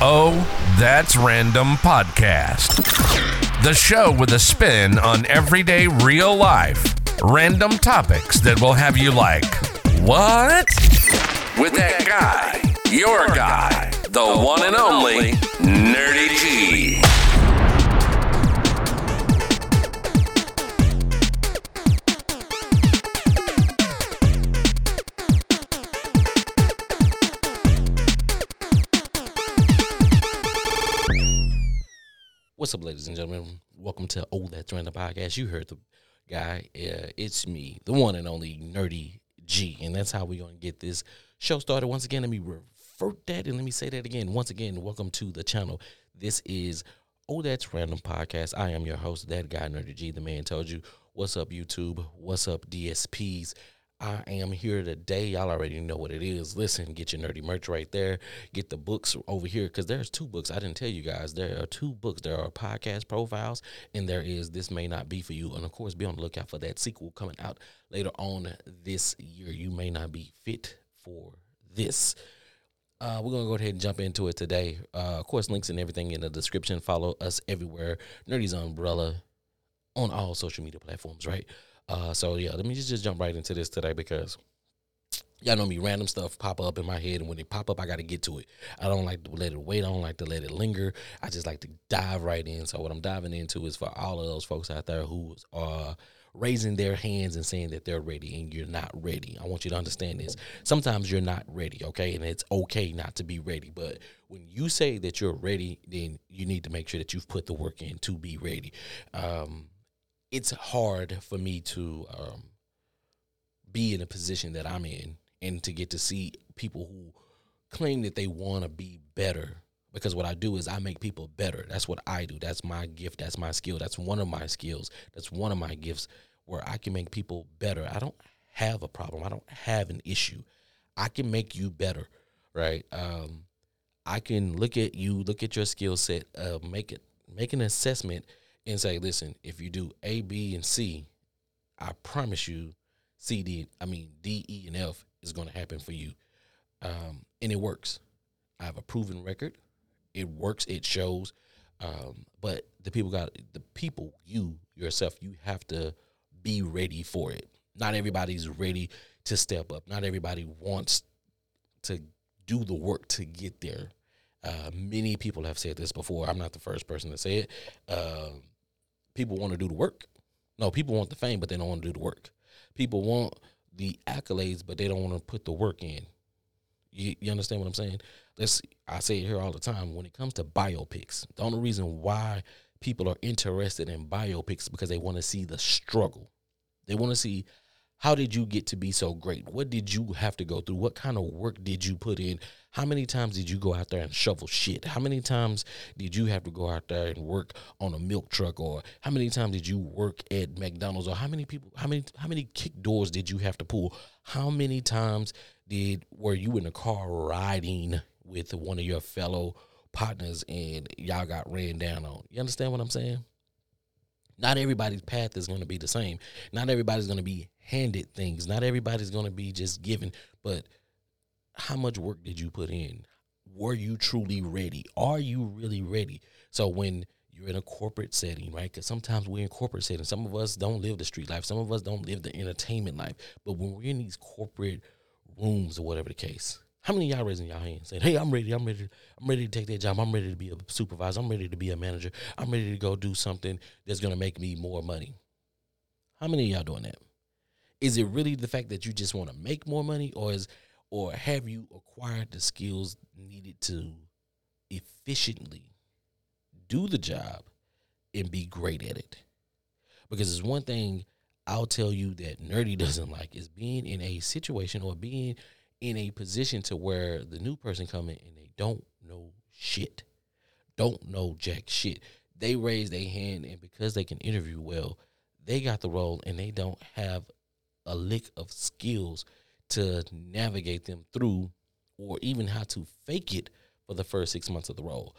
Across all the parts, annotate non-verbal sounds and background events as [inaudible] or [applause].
Oh, That's Random podcast. The show with a spin on everyday real life. Random topics that will have you like, what? With that guy, your guy, the one and only Nerdy G. What's up, ladies and gentlemen? Welcome to Oh That's Random Podcast. You heard the guy. Uh, it's me, the one and only Nerdy G. And that's how we're going to get this show started. Once again, let me revert that and let me say that again. Once again, welcome to the channel. This is Oh That's Random Podcast. I am your host, that guy, Nerdy G. The man told you. What's up, YouTube? What's up, DSPs? I am here today. Y'all already know what it is. Listen, get your nerdy merch right there. Get the books over here because there's two books. I didn't tell you guys. There are two books. There are podcast profiles, and there is This May Not Be For You. And of course, be on the lookout for that sequel coming out later on this year. You may not be fit for this. Uh, we're gonna go ahead and jump into it today. Uh, of course, links and everything in the description. Follow us everywhere. Nerdy's Umbrella on all social media platforms, right? Uh, so yeah, let me just, just jump right into this today because y'all know me, random stuff pop up in my head, and when they pop up, I got to get to it. I don't like to let it wait. I don't like to let it linger. I just like to dive right in. So what I'm diving into is for all of those folks out there who are raising their hands and saying that they're ready and you're not ready. I want you to understand this. Sometimes you're not ready, okay? And it's okay not to be ready. But when you say that you're ready, then you need to make sure that you've put the work in to be ready. Um, it's hard for me to um, be in a position that I'm in and to get to see people who claim that they want to be better because what I do is I make people better. That's what I do. That's my gift. That's my skill. That's one of my skills. That's one of my gifts where I can make people better. I don't have a problem. I don't have an issue. I can make you better, right? Um, I can look at you, look at your skill set, uh, make it, make an assessment and say, listen, if you do A, B, and C, I promise you, C, D, I mean D, E, and F is going to happen for you, um, and it works. I have a proven record. It works. It shows. Um, but the people got the people, you yourself, you have to be ready for it. Not everybody's ready to step up. Not everybody wants to do the work to get there. Uh, many people have said this before. I'm not the first person to say it. Uh, people want to do the work. No, people want the fame, but they don't want to do the work. People want the accolades, but they don't want to put the work in. You, you understand what I'm saying? Let's. I say it here all the time. When it comes to biopics, the only reason why people are interested in biopics because they want to see the struggle. They want to see how did you get to be so great? What did you have to go through? What kind of work did you put in? How many times did you go out there and shovel shit? How many times did you have to go out there and work on a milk truck or how many times did you work at McDonald's or how many people how many how many kick doors did you have to pull? How many times did were you in a car riding with one of your fellow partners and y'all got ran down on? You understand what I'm saying? Not everybody's path is going to be the same. Not everybody's going to be handed things. Not everybody's going to be just given, but how much work did you put in? Were you truly ready? Are you really ready? So when you're in a corporate setting, right? Because sometimes we're in corporate settings. Some of us don't live the street life. Some of us don't live the entertainment life. But when we're in these corporate rooms or whatever the case, how many y'all raising y'all hands saying, "Hey, I'm ready. I'm ready. I'm ready to take that job. I'm ready to be a supervisor. I'm ready to be a manager. I'm ready to go do something that's going to make me more money." How many of y'all doing that? Is it really the fact that you just want to make more money, or is or have you acquired the skills needed to efficiently do the job and be great at it? Because it's one thing I'll tell you that nerdy [laughs] doesn't like is being in a situation or being in a position to where the new person come in and they don't know shit, don't know jack shit. They raise their hand and because they can interview well, they got the role and they don't have a lick of skills to navigate them through or even how to fake it for the first six months of the role.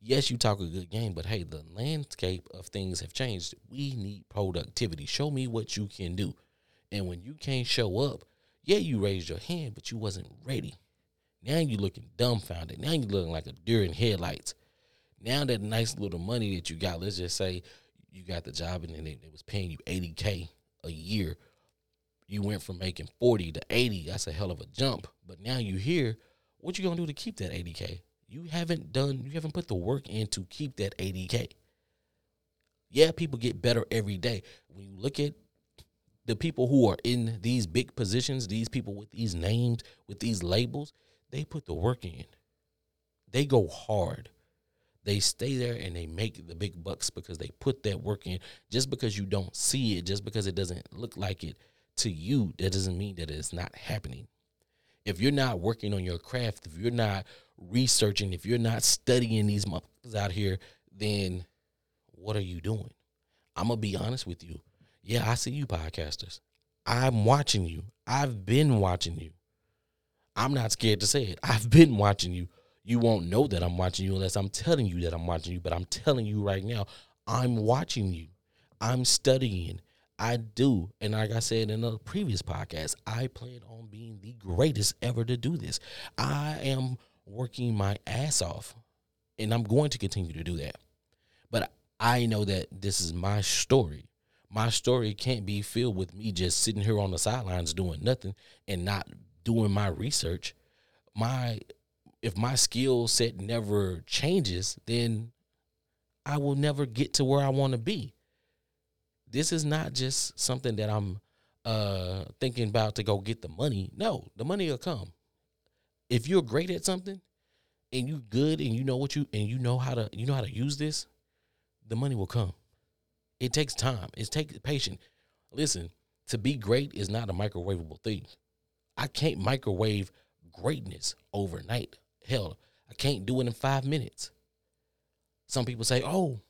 Yes, you talk a good game, but hey, the landscape of things have changed. We need productivity. Show me what you can do. And when you can't show up, yeah, you raised your hand, but you wasn't ready. Now you looking dumbfounded. Now you looking like a deer in headlights. Now that nice little money that you got, let's just say you got the job and it was paying you 80K a year. You went from making 40 to 80. That's a hell of a jump. But now you here, what you gonna do to keep that 80K? You haven't done, you haven't put the work in to keep that 80K. Yeah, people get better every day. When you look at the people who are in these big positions, these people with these names, with these labels, they put the work in. They go hard. They stay there and they make the big bucks because they put that work in. Just because you don't see it, just because it doesn't look like it to you, that doesn't mean that it's not happening. If you're not working on your craft, if you're not researching, if you're not studying these motherfuckers out here, then what are you doing? I'm gonna be honest with you. Yeah, I see you podcasters. I'm watching you. I've been watching you. I'm not scared to say it. I've [laughs] been watching you. You won't know that I'm watching you unless I'm telling you that I'm watching you, but I'm telling you right now, I'm watching you. I'm studying. I do. And like I said in a previous podcast, I plan on being the greatest ever to do this. I am working my ass off and I'm going to continue to do that. But I know that this is my story. My story can't be filled with me just sitting here on the sidelines doing nothing and not doing my research. My if my skill set never changes, then I will never get to where I want to be. This is not just something that I'm uh thinking about to go get the money. No, the money will come. If you're great at something and you're good and you know what you and you know how to you know how to use this, the money will come. It takes time. It takes patience. Listen, to be great is not a microwavable thing. I can't microwave greatness overnight. Hell, I can't do it in five minutes. Some people say, "Oh,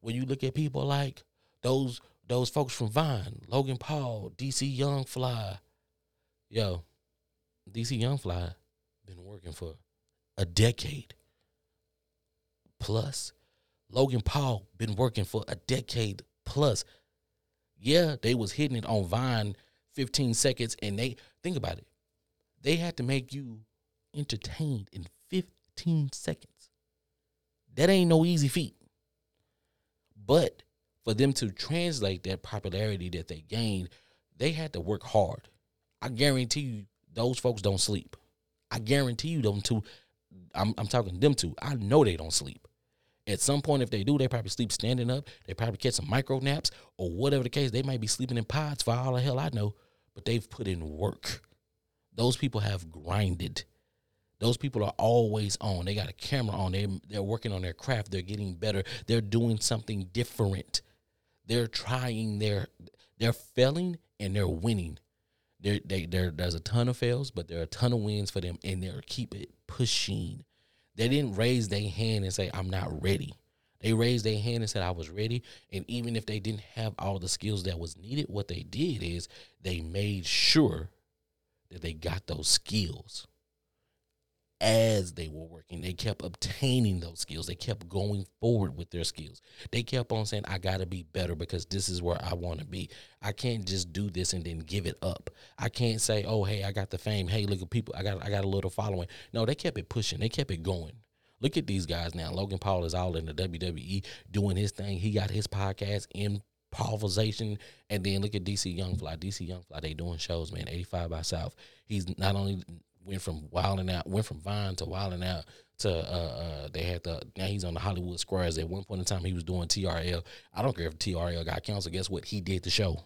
when you look at people like those those folks from Vine, Logan Paul, DC Young Fly, yo, DC Young Fly been working for a decade plus. Logan Paul been working for a decade plus. Yeah, they was hitting it on Vine 15 seconds and they think about it. They had to make you entertained in 15 seconds. That ain't no easy feat. But for them to translate that popularity that they gained, they had to work hard. I guarantee you those folks don't sleep. I guarantee you them two I'm, I'm talking them two. I know they don't sleep. At some point, if they do, they probably sleep standing up. They probably catch some micro naps or whatever the case. They might be sleeping in pods for all the hell I know, but they've put in work. Those people have grinded. Those people are always on. They got a camera on. They they're working on their craft. They're getting better. They're doing something different. They're trying. They're they're failing and they're winning. There they there there's a ton of fails, but there are a ton of wins for them, and they're keep it pushing. They didn't raise their hand and say, I'm not ready. They raised their hand and said, I was ready. And even if they didn't have all the skills that was needed, what they did is they made sure that they got those skills as they were working. They kept obtaining those skills. They kept going forward with their skills. They kept on saying, I got to be better because this is where I want to be. I can't just do this and then give it up. I can't say, oh, hey, I got the fame. Hey, look at people. I got, I got a little following. No, they kept it pushing. They kept it going. Look at these guys now. Logan Paul is all in the WWE doing his thing. He got his podcast in. And then look at DC Young Fly. DC Young Fly, they doing shows, man. 85 by South. He's not only went from Wild 'N Out, went from Vine to Wild 'N Out to uh, uh, they had the now he's on the Hollywood Squares. At one point in time, he was doing TRL. I don't care if TRL got canceled. Guess what? He did the show.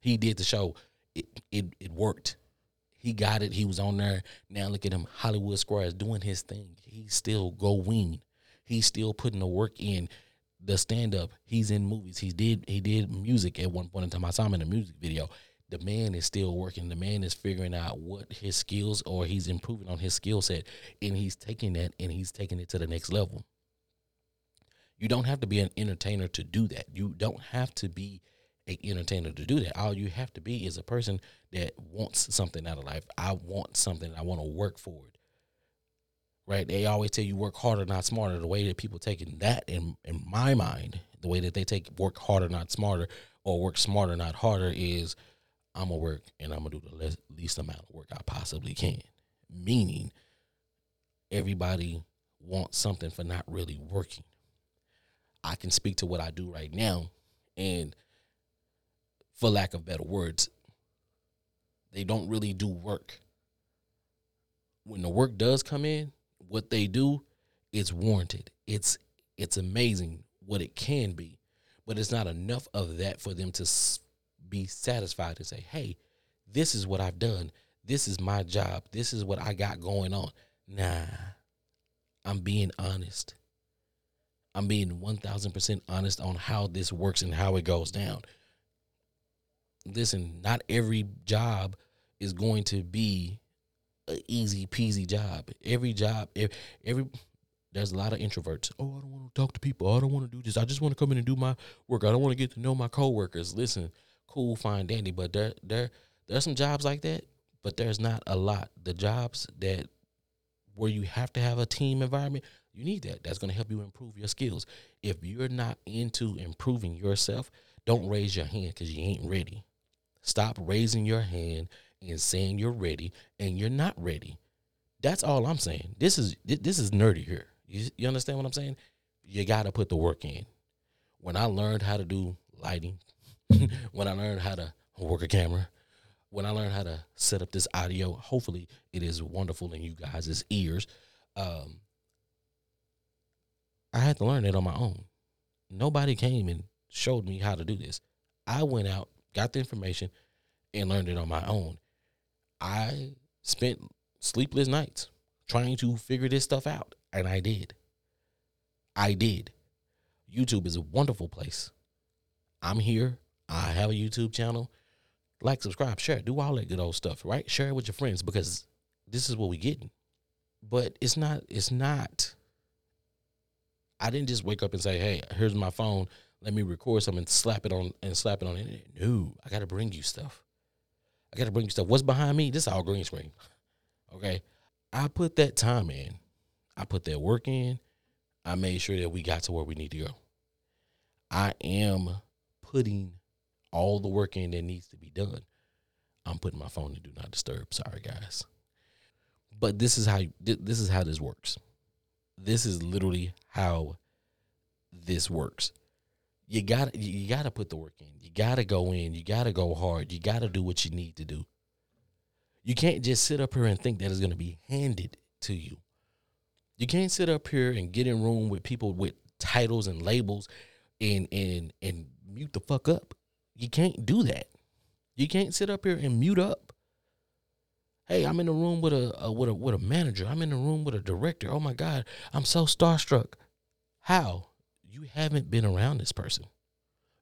He did the show. It it it worked. He got it. He was on there. Now look at him, Hollywood Squares doing his thing. He's still going. He's still putting the work in. The stand up. He's in movies. He did he did music at one point in time. I saw him in a music video the man is still working. The man is figuring out what his skills or he's improving on his skill set and he's taking that and he's taking it to the next level. You don't have to be an entertainer to do that. You don't have to be an entertainer to do that. All you have to be is a person that wants something out of life. I want something. I want to work for it. Right? They always tell you work harder, not smarter. The way that people taking that in in my mind, the way that they take work harder, not smarter, or work smarter, not harder, is I'm gonna work and I'm gonna do the least, least amount of work I possibly can. meaning everybody wants something for not really working. I can speak to what I do right now, and for lack of better words, they don't really do work. When the work does come in, what they do is warranted. It's it's amazing what it can be, but it's not enough of that for them to be satisfied and say, "Hey, this is what I've done. This is my job. This is what I got going on." Nah. I'm being honest. I'm being 1000% honest on how this works and how it goes down. Listen, not every job is going to be an easy peasy job. Every job, every, every there's a lot of introverts. Oh, I don't want to talk to people. I don't want to do this. I just want to come in and do my work. I don't want to get to know my coworkers. Listen, cool, fine, dandy, but there there there's some jobs like that, but there's not a lot. The jobs that where you have to have a team environment, you need that. That's going to help you improve your skills. If you're not into improving yourself, don't raise your hand because you ain't ready. Stop raising your hand and saying you're ready and you're not ready. That's all I'm saying. This is this is nerdy here. You, you understand what I'm saying? You got to put the work in. When I learned how to do lighting, [laughs] when I learned how to work a camera, when I learned how to set up this audio, hopefully it is wonderful in you guys' ears. Um, I had to learn it on my own. Nobody came and showed me how to do this. I went out, got the information, and learned it on my own. I spent sleepless nights trying to figure this stuff out, and I did. I did. YouTube is a wonderful place. I'm here. I have a YouTube channel like, subscribe, share, do all that good old stuff, right? Share it with your friends because this is what we getting. But it's not, it's not. I didn't just wake up and say, hey, here's my phone. Let me record something and slap it on and slap it on it. No, I gotta bring you stuff. I gotta bring you stuff. What's behind me? This is all green screen. [laughs] Okay. I put that time in. I put that work in. I made sure that we got to where we need to go. I am putting all the work in that needs to be done. I'm putting my phone in do not disturb. Sorry, guys. But this is how this is how this works. This is literally how this works. You got you got to put the work in. You got to go in. You got to go hard. You got to do what you need to do. You can't just sit up here and think that it's going to be handed to you. You can't sit up here and get in room with people with titles and labels and and and mute the fuck up. You can't do that. You can't sit up here and mute up. Hey, I'm in the room with a, a with a with a manager. I'm in the room with a director. Oh my God, I'm so starstruck. How? You haven't been around this person.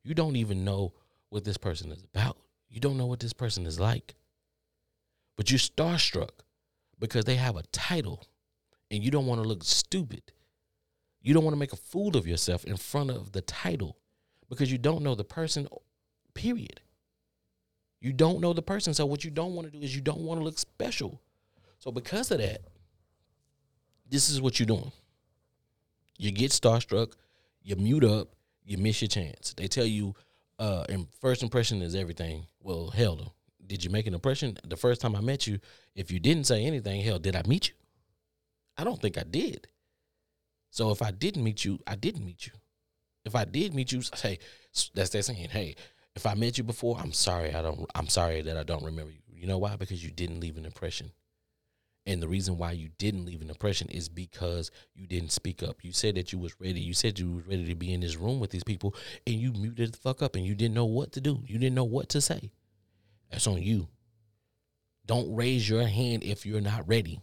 You don't even know what this person is about. You don't know what this person is like. But you're starstruck because they have a title and you don't want to look stupid. You don't want to make a fool of yourself in front of the title because you don't know the person Period. You don't know the person. So what you don't want to do is you don't want to look special. So because of that, this is what you're doing. You get starstruck, you mute up, you miss your chance. They tell you, uh, and first impression is everything. Well, hell, did you make an impression the first time I met you? If you didn't say anything, hell, did I meet you? I don't think I did. So if I didn't meet you, I didn't meet you. If I did meet you, say that's that saying, hey, if I met you before, I'm sorry. I don't. I'm sorry that I don't remember you. You know why? Because you didn't leave an impression. And the reason why you didn't leave an impression is because you didn't speak up. You said that you was ready. You said you was ready to be in this room with these people, and you muted the fuck up, and you didn't know what to do. You didn't know what to say. That's on you. Don't raise your hand if you're not ready.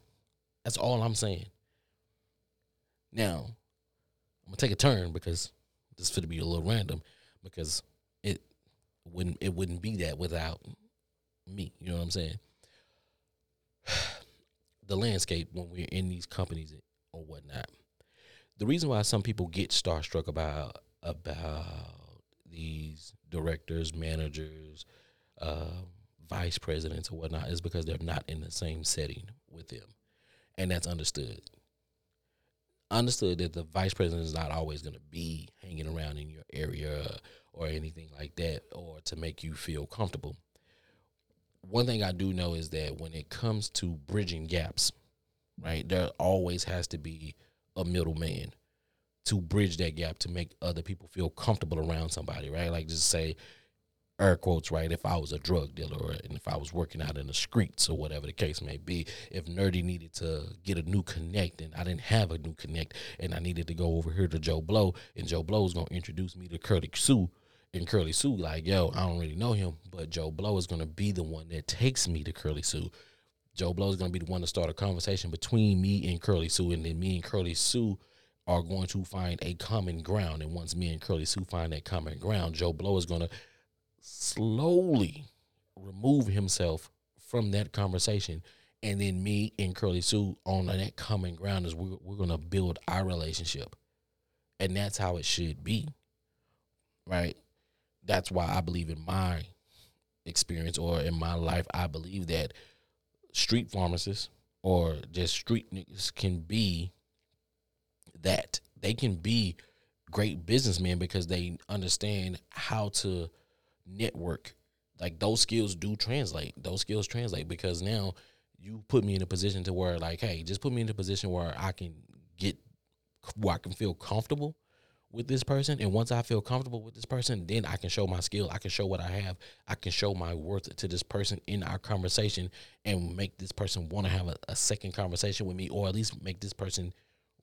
That's all I'm saying. Now, I'm gonna take a turn because this is to be a little random because wouldn't it wouldn't be that without me. You know what I'm saying? [sighs] the landscape when we're in these companies or whatnot. The reason why some people get starstruck about about these directors, managers, uh, vice presidents, or whatnot is because they're not in the same setting with them, and that's understood. Understood that the vice president is not always going to be hanging around in your area or anything like that or to make you feel comfortable. one thing I do know is that when it comes to bridging gaps, right, there always has to be a middleman to bridge that gap to make other people feel comfortable around somebody, right? Like just say, air quotes, right? If I was a drug dealer and if I was working out in the streets or whatever the case may be, if Nerdy needed to get a new connect and I didn't have a new connect and I needed to go over here to Joe Blow and Joe Blow is going to introduce me to Curtis Sue and Curly Sue, like, yo, I don't really know him, but Joe Blow is to be the one that takes me to Curly Sue. Joe Blow is to be the one to start a conversation between me and Curly Sue, and then me and Curly Sue are going to find a common ground. And once me and Curly Sue find that common ground, Joe Blow is to slowly remove himself from that conversation. And then me and Curly Sue on that common ground is we're, we're to build our relationship. And that's how it should be. Right? That's why I believe in my experience or in my life, I believe that street pharmacists or just street niggas can be that. They can be great businessmen because they understand how to network. Like those skills do translate. Those skills translate because now you put me in a position to where like, hey, just put me in a position where I can get where I can feel comfortable with this person. And once I feel comfortable with this person, then I can show my skill. I can show what I have. I can show my worth to this person in our conversation and make this person want to have a, a second conversation with me, or at least make this person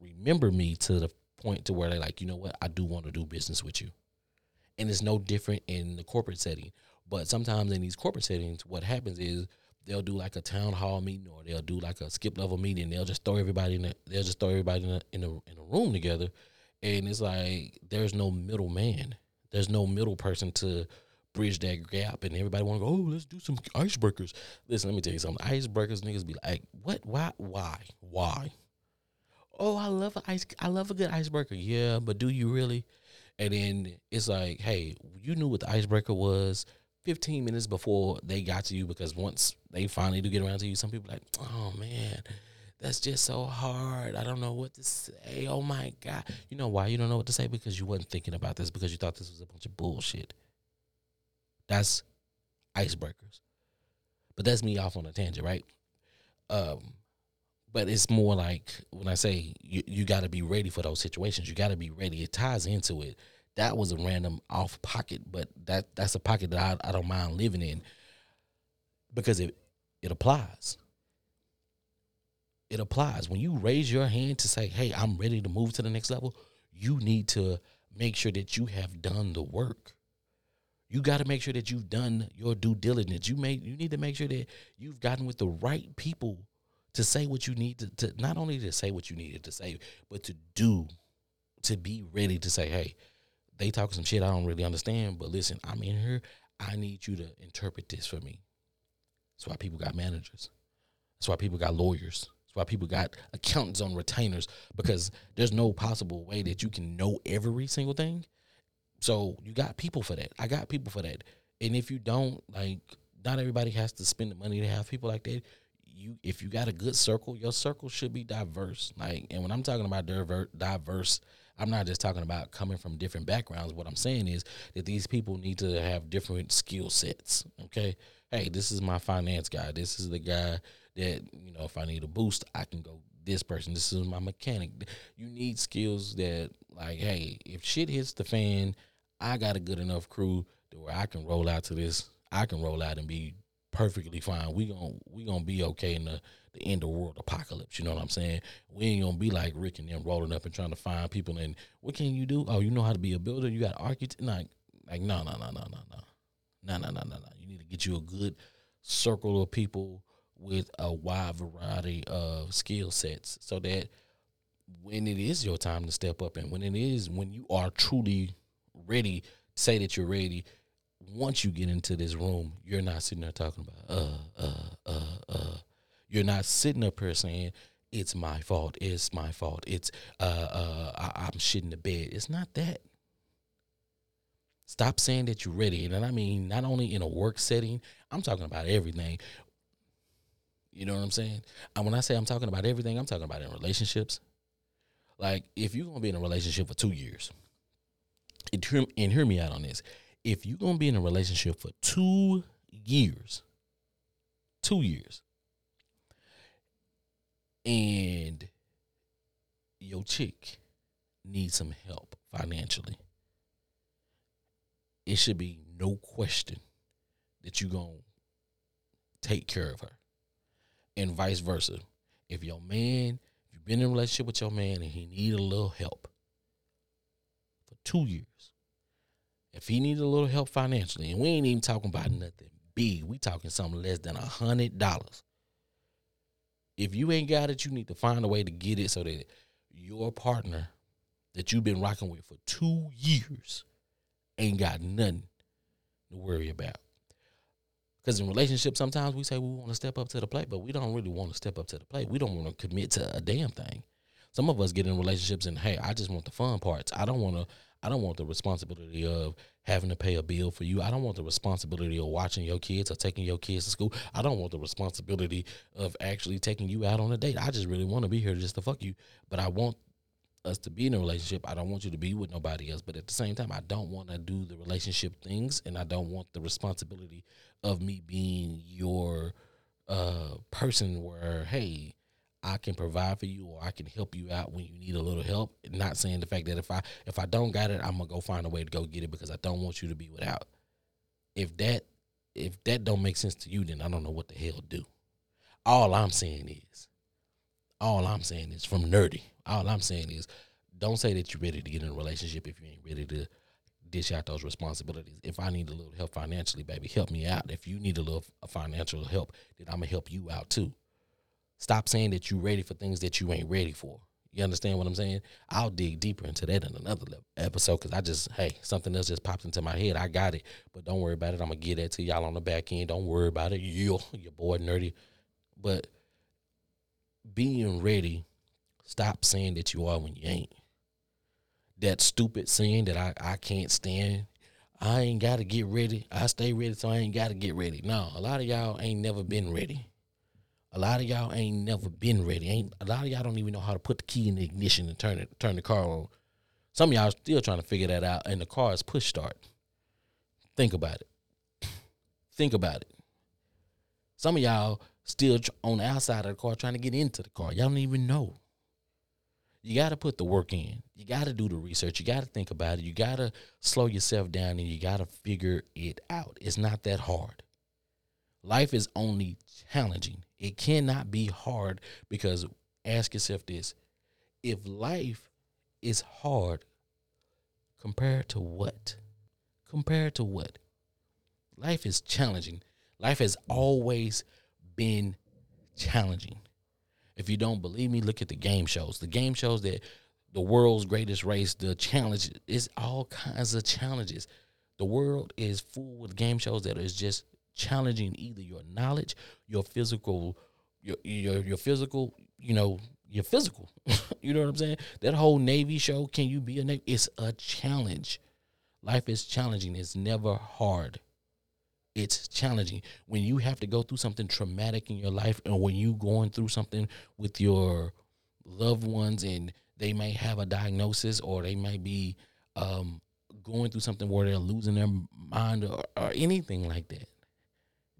remember me to the point to where they're like, you know what, I do want to do business with you. And it's no different in the corporate setting. But sometimes in these corporate settings, what happens is they'll do like a town hall meeting or they'll do like a skip level meeting. They'll just throw everybody in. A, they'll just throw everybody in a, in a in a room together, and it's like there's no middle man. There's no middle person to bridge that gap, and everybody want to go. Oh, let's do some icebreakers. Listen, let me tell you something. Icebreakers, niggas be like, what? Why? Why? Why? Oh, I love a ice. I love a good icebreaker. Yeah, but do you really? And then it's like, hey, you knew what the icebreaker was 15 minutes before they got to you because once they finally do get around to you, some people like, oh man, that's just so hard. I don't know what to say. Oh my God. You know why you don't know what to say? Because you wasn't thinking about this because you thought this was a bunch of bullshit. That's icebreakers. But that's me off on a tangent, right? Um, but it's more like when I say you, you got to be ready for those situations. You got to be ready. It ties into it. That was a random off pocket, but that that's a pocket that I, I don't mind living in because it it applies. It applies when you raise your hand to say, "Hey, I'm ready to move to the next level." You need to make sure that you have done the work. You got to make sure that you've done your due diligence. You make you need to make sure that you've gotten with the right people to say what you need to, to not only to say what you needed to say, but to do, to be ready to say, hey, they talking some shit I don't really understand, but listen, I'm in here. I need you to interpret this for me. That's why people got managers. That's why people got lawyers. That's why people got accountants on retainers because there's no possible way that you can know every single thing. So you got people for that. I got people for that. And if you don't, like, not everybody has to spend the money to have people like that you if you got a good circle, your circle should be diverse. Like, and when I'm talking about diverse, I'm not just talking about coming from different backgrounds. What I'm saying is that these people need to have different skill sets. Okay, hey, this is my finance guy. This is the guy that you know if I need a boost, I can go this person. This is my mechanic. You need skills that like, hey, if shit hits the fan, I got a good enough crew to where I can roll out to this. I can roll out and be perfectly fine. We gonna we gonna be okay in the the end of world apocalypse. You know what I'm saying? We ain't gonna be like Rick and them rolling up and trying to find people. And what can you do? Oh, you know how to be a builder. You got architect. Like like no no no no no no no no no no no. You need to get you a good circle of people with a wide variety of skill sets so that when it is your time to step up and when it is when you are truly ready say that you're ready once you get into this room, you're not sitting there talking about uh uh uh uh. You're not sitting up here saying it's my fault. It's my fault. It's uh uh I, I'm shitting the bed. It's not that. Stop saying that you're ready, and I mean not only in a work setting. I'm talking about everything. You know what I'm saying? And when I say I'm talking about everything, I'm talking about in relationships. Like if you're gonna be in a relationship for two years, and hear, and hear me out on this if you're gonna be in a relationship for two years, two years. And your chick needs some help financially. It should be no question that you're going to take care of her. And vice versa. If your man, if you've been in a relationship with your man and he need a little help for two years, if he needs a little help financially, and we ain't even talking about nothing big, we talking something less than a hundred dollars. If you ain't got it, you need to find a way to get it so that your partner that you've been rocking with for two years ain't got nothing to worry about. Because in relationships, sometimes we say we want to step up to the plate, but we don't really want to step up to the plate. We don't want to commit to a damn thing. Some of us get in relationships and hey, I just want the fun parts. I don't want to. I don't want the responsibility of having to pay a bill for you. I don't want the responsibility of watching your kids or taking your kids to school. I don't want the responsibility of actually taking you out on a date. I just really want to be here just to fuck you. But I want us to be in a relationship. I don't want you to be with nobody else. But at the same time, I don't want to do the relationship things and I don't want the responsibility of me being your uh person where, hey, I can provide for you or I can help you out when you need a little help. Not saying the fact that if I if I don't got it, I'm gonna go find a way to go get it because I don't want you to be without. If that if that don't make sense to you, then I don't know what the hell do. All I'm saying is, all I'm saying is from nerdy. All I'm saying is, don't say that you're ready to get in a relationship if you ain't ready to dish out those responsibilities. If I need a little help financially, baby, help me out. If you need a little financial help, then I'm gonna help you out too. Stop saying that you're ready for things that you ain't ready for. You understand what I'm saying? I'll dig deeper into that in another episode because I just, hey, something else just popped into my head. I got it, but don't worry about it. I'm gonna get that to y'all on the back end. Don't worry about it. You, your boy nerdy, but being ready. Stop saying that you are when you ain't. That stupid saying that I, I can't stand. I ain't got to get ready. I stay ready, so I ain't got to get ready. No, a lot of y'all ain't never been ready. A lot of y'all ain't never been ready. Ain't a lot of y'all don't even know how to put the key in the ignition and turn it turn the car on. Some of y'all still trying to figure that out, and the car is push start. Think about it. Think about it. Some of y'all still on the outside of the car trying to get into the car. Y'all don't even know. You got to put the work in. You got to do the research. You got to think about it. You got to slow yourself down and you got to figure it out. It's not that hard. Life is only challenging. It cannot be hard because ask yourself this if life is hard, compared to what? Compared to what? Life is challenging. Life has always been challenging. If you don't believe me, look at the game shows. The game shows that the world's greatest race, the challenge is all kinds of challenges. The world is full with game shows that is just challenging either your knowledge, your physical, your your your physical, you know, your physical. [laughs] you know what I'm saying? That whole Navy show, can you be a Navy? It's a challenge. Life is challenging. It's never hard. It's challenging when you have to go through something traumatic in your life, and when you going through something with your loved ones, and they may have a diagnosis, or they may be um, going through something where they're losing their mind, or, or anything like that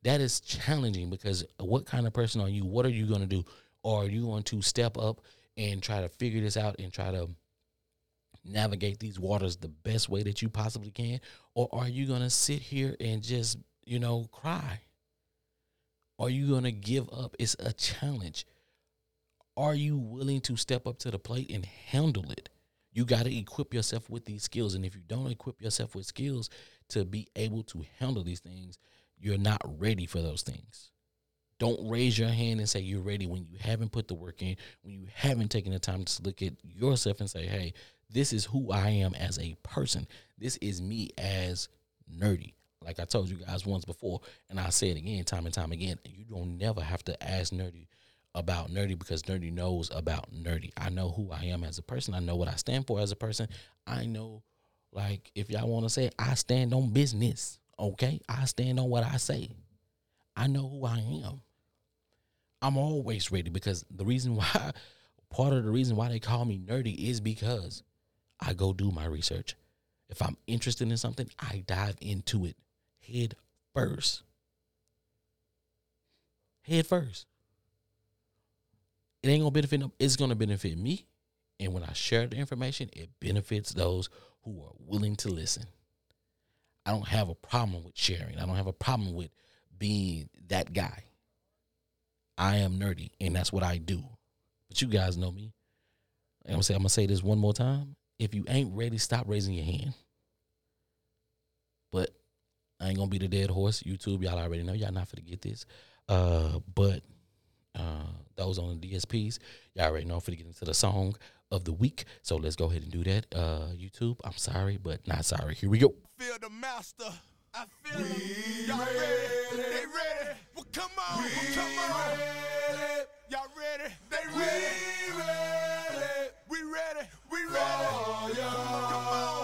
that is challenging because what kind of person are you? What are you going to do? Or are you going to step up and try to figure this out and try to navigate these waters the best way that you possibly can? Or are you going to sit here and just, you know, cry? Are you going to give up? It's a challenge. Are you willing to step up to the plate and handle it? You got to equip yourself with these skills. And if you don't equip yourself with skills to be able to handle these things, you're not ready for those things. Don't raise your hand and say you're ready when you haven't put the work in, when you haven't taken the time to look at yourself and say, hey, this is who I am as a person. This is me as nerdy. Like I told you guys once before, and I say it again, time and time again. You don't never have to ask nerdy about nerdy because nerdy knows about nerdy. I know who I am as a person. I know what I stand for as a person. I know, like, if y'all want to say, I stand on business. Okay, I stand on what I say. I know who I am. I'm always ready because the reason [laughs] why, part of the reason why they call me nerdy is because I go do my research. If I'm interested in something, I dive into it head first. head first. It ain't gonna benefit them. It's gonna benefit me. And when I share the information, it benefits those who are willing to listen. I don't have a problem with sharing. I don't have a problem with being that guy. I am nerdy, and that's what I do. But you guys know me. And I'm gonna say I'm gonna say this one more time. If you ain't ready, stop raising your hand. But I ain't gonna be the dead horse. YouTube, y'all already know. Y'all not gonna get this. Uh, but uh, those on the DSPs, y'all already know. I'm finna get into the song of the week. So let's go ahead and do that. Uh, YouTube, I'm sorry, but not sorry. Here we go. feel the master. I feel them. Y'all ready? They ready? Well, come on. Well, come on. Y'all ready? They ready? We ready? We ready? Come on.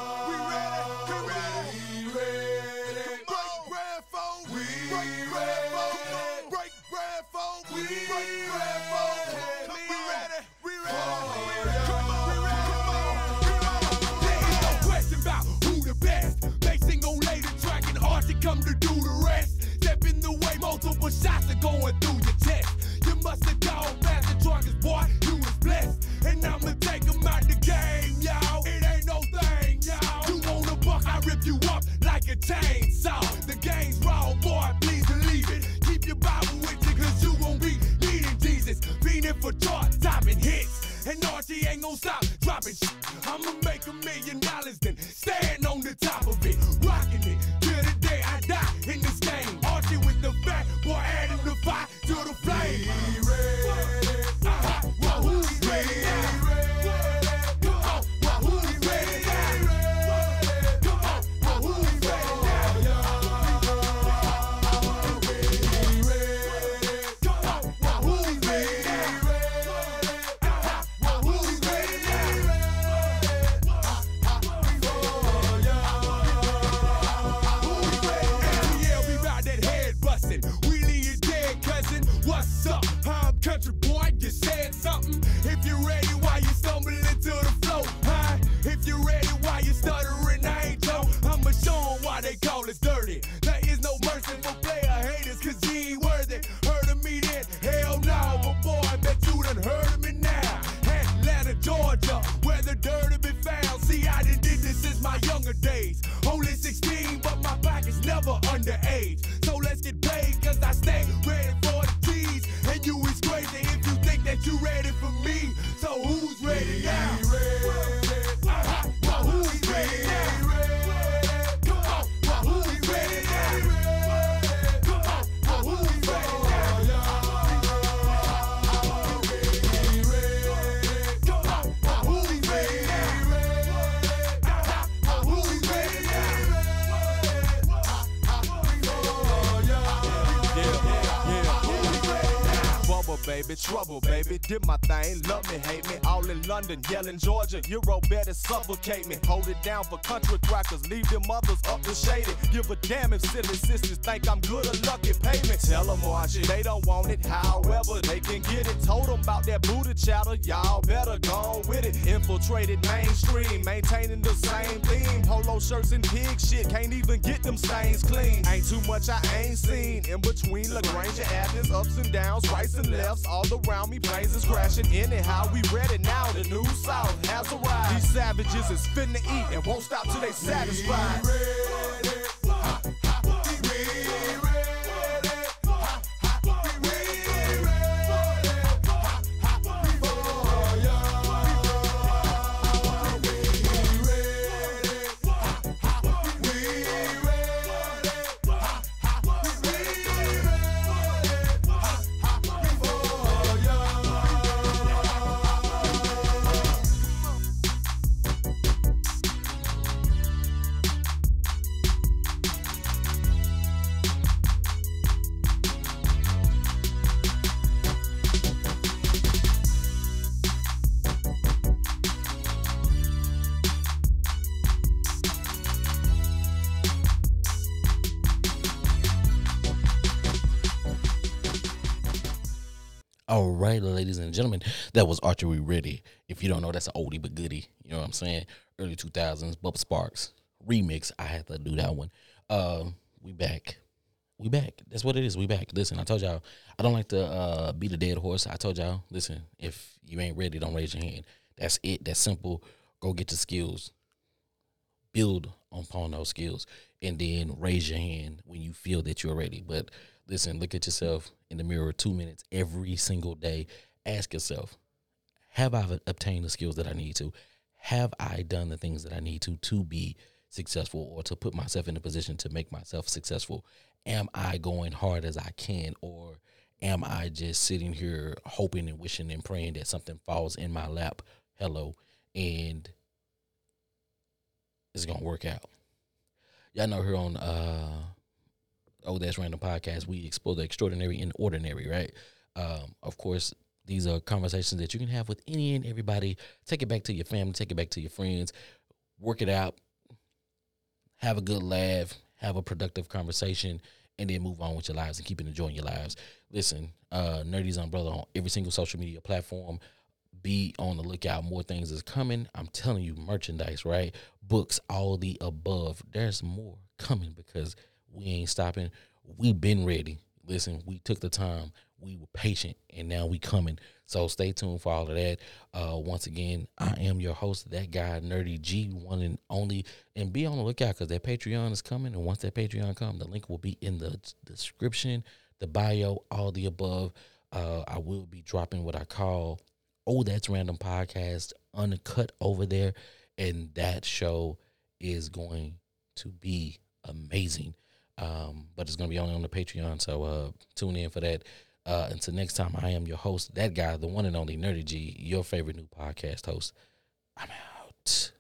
Baby, did my thing, love me, hate me. All in London, yelling Georgia, Euro better suffocate me. Hold it down for country crackers, leave them mothers up to shady. Give a damn if silly sisters think I'm good or lucky, pay me. Tell them watch it, they don't want it, however they can get it. Told them about that booty chatter, y'all better go with it. Infiltrated mainstream, maintaining the same theme. Polo shirts and pig shit, can't even get them stains clean. Ain't too much I ain't seen in between LaGrange and Athens, ups and downs, rights and lefts, all around me, planes is crashing. Anyhow, we ready now, the new South has arrived. These savages is finna eat and won't stop till they satisfied. Gentlemen, that was Archery Ready. If you don't know, that's an oldie but goodie. You know what I'm saying? Early 2000s, Bubba Sparxxx remix. I had to do that one. Uh, we back. we back. That's what it is. We back. Listen, I told y'all I don't like to uh, beat a dead horse. I told y'all, listen, if you ain't ready, don't raise your hand. That's it. That's simple. Go get your skills. Build upon those skills, and then raise your hand when you feel that you're ready. But listen, look at yourself in the mirror two minutes every single day. Ask yourself, have I obtained the skills that I need to? Have I done the things that I need to to be successful or to put myself in a position to make myself successful? Am I going hard as I can or am I just sitting here hoping and wishing and praying that something falls in my lap? Hello. And it's going to work out. Y'all know here on uh Oh That's Random Podcast, we explore the extraordinary and ordinary, right? Um, of course, these are conversations that you can have with any and everybody. Take it back to your family, take it back to your friends, work it out, have a good laugh, have a productive conversation, and then move on with your lives and keep enjoying your lives. Listen, uh, Nerdy's Umbrella on every single social media platform. Be on the lookout. More things is coming. I'm telling you, merchandise, right? Books, all the above. There's more coming because we ain't stopping. we been ready. Listen, we took the time we were patient and now we coming. So stay tuned for all of that. Uh, once again, I am your host, that guy, Nerdy G, one and only. And be on the lookout because that Patreon is coming. And once that Patreon comes, the link will be in the description, the bio, all the above. Uh, I will be dropping what I call Oh That's Random Podcast uncut over there. And that show is going to be amazing. Um, but it's going to be only on the Patreon. So uh, tune in for that. Uh, until next time, I am your host, that guy, the one and only Nerdy G, your favorite new podcast host. I'm out.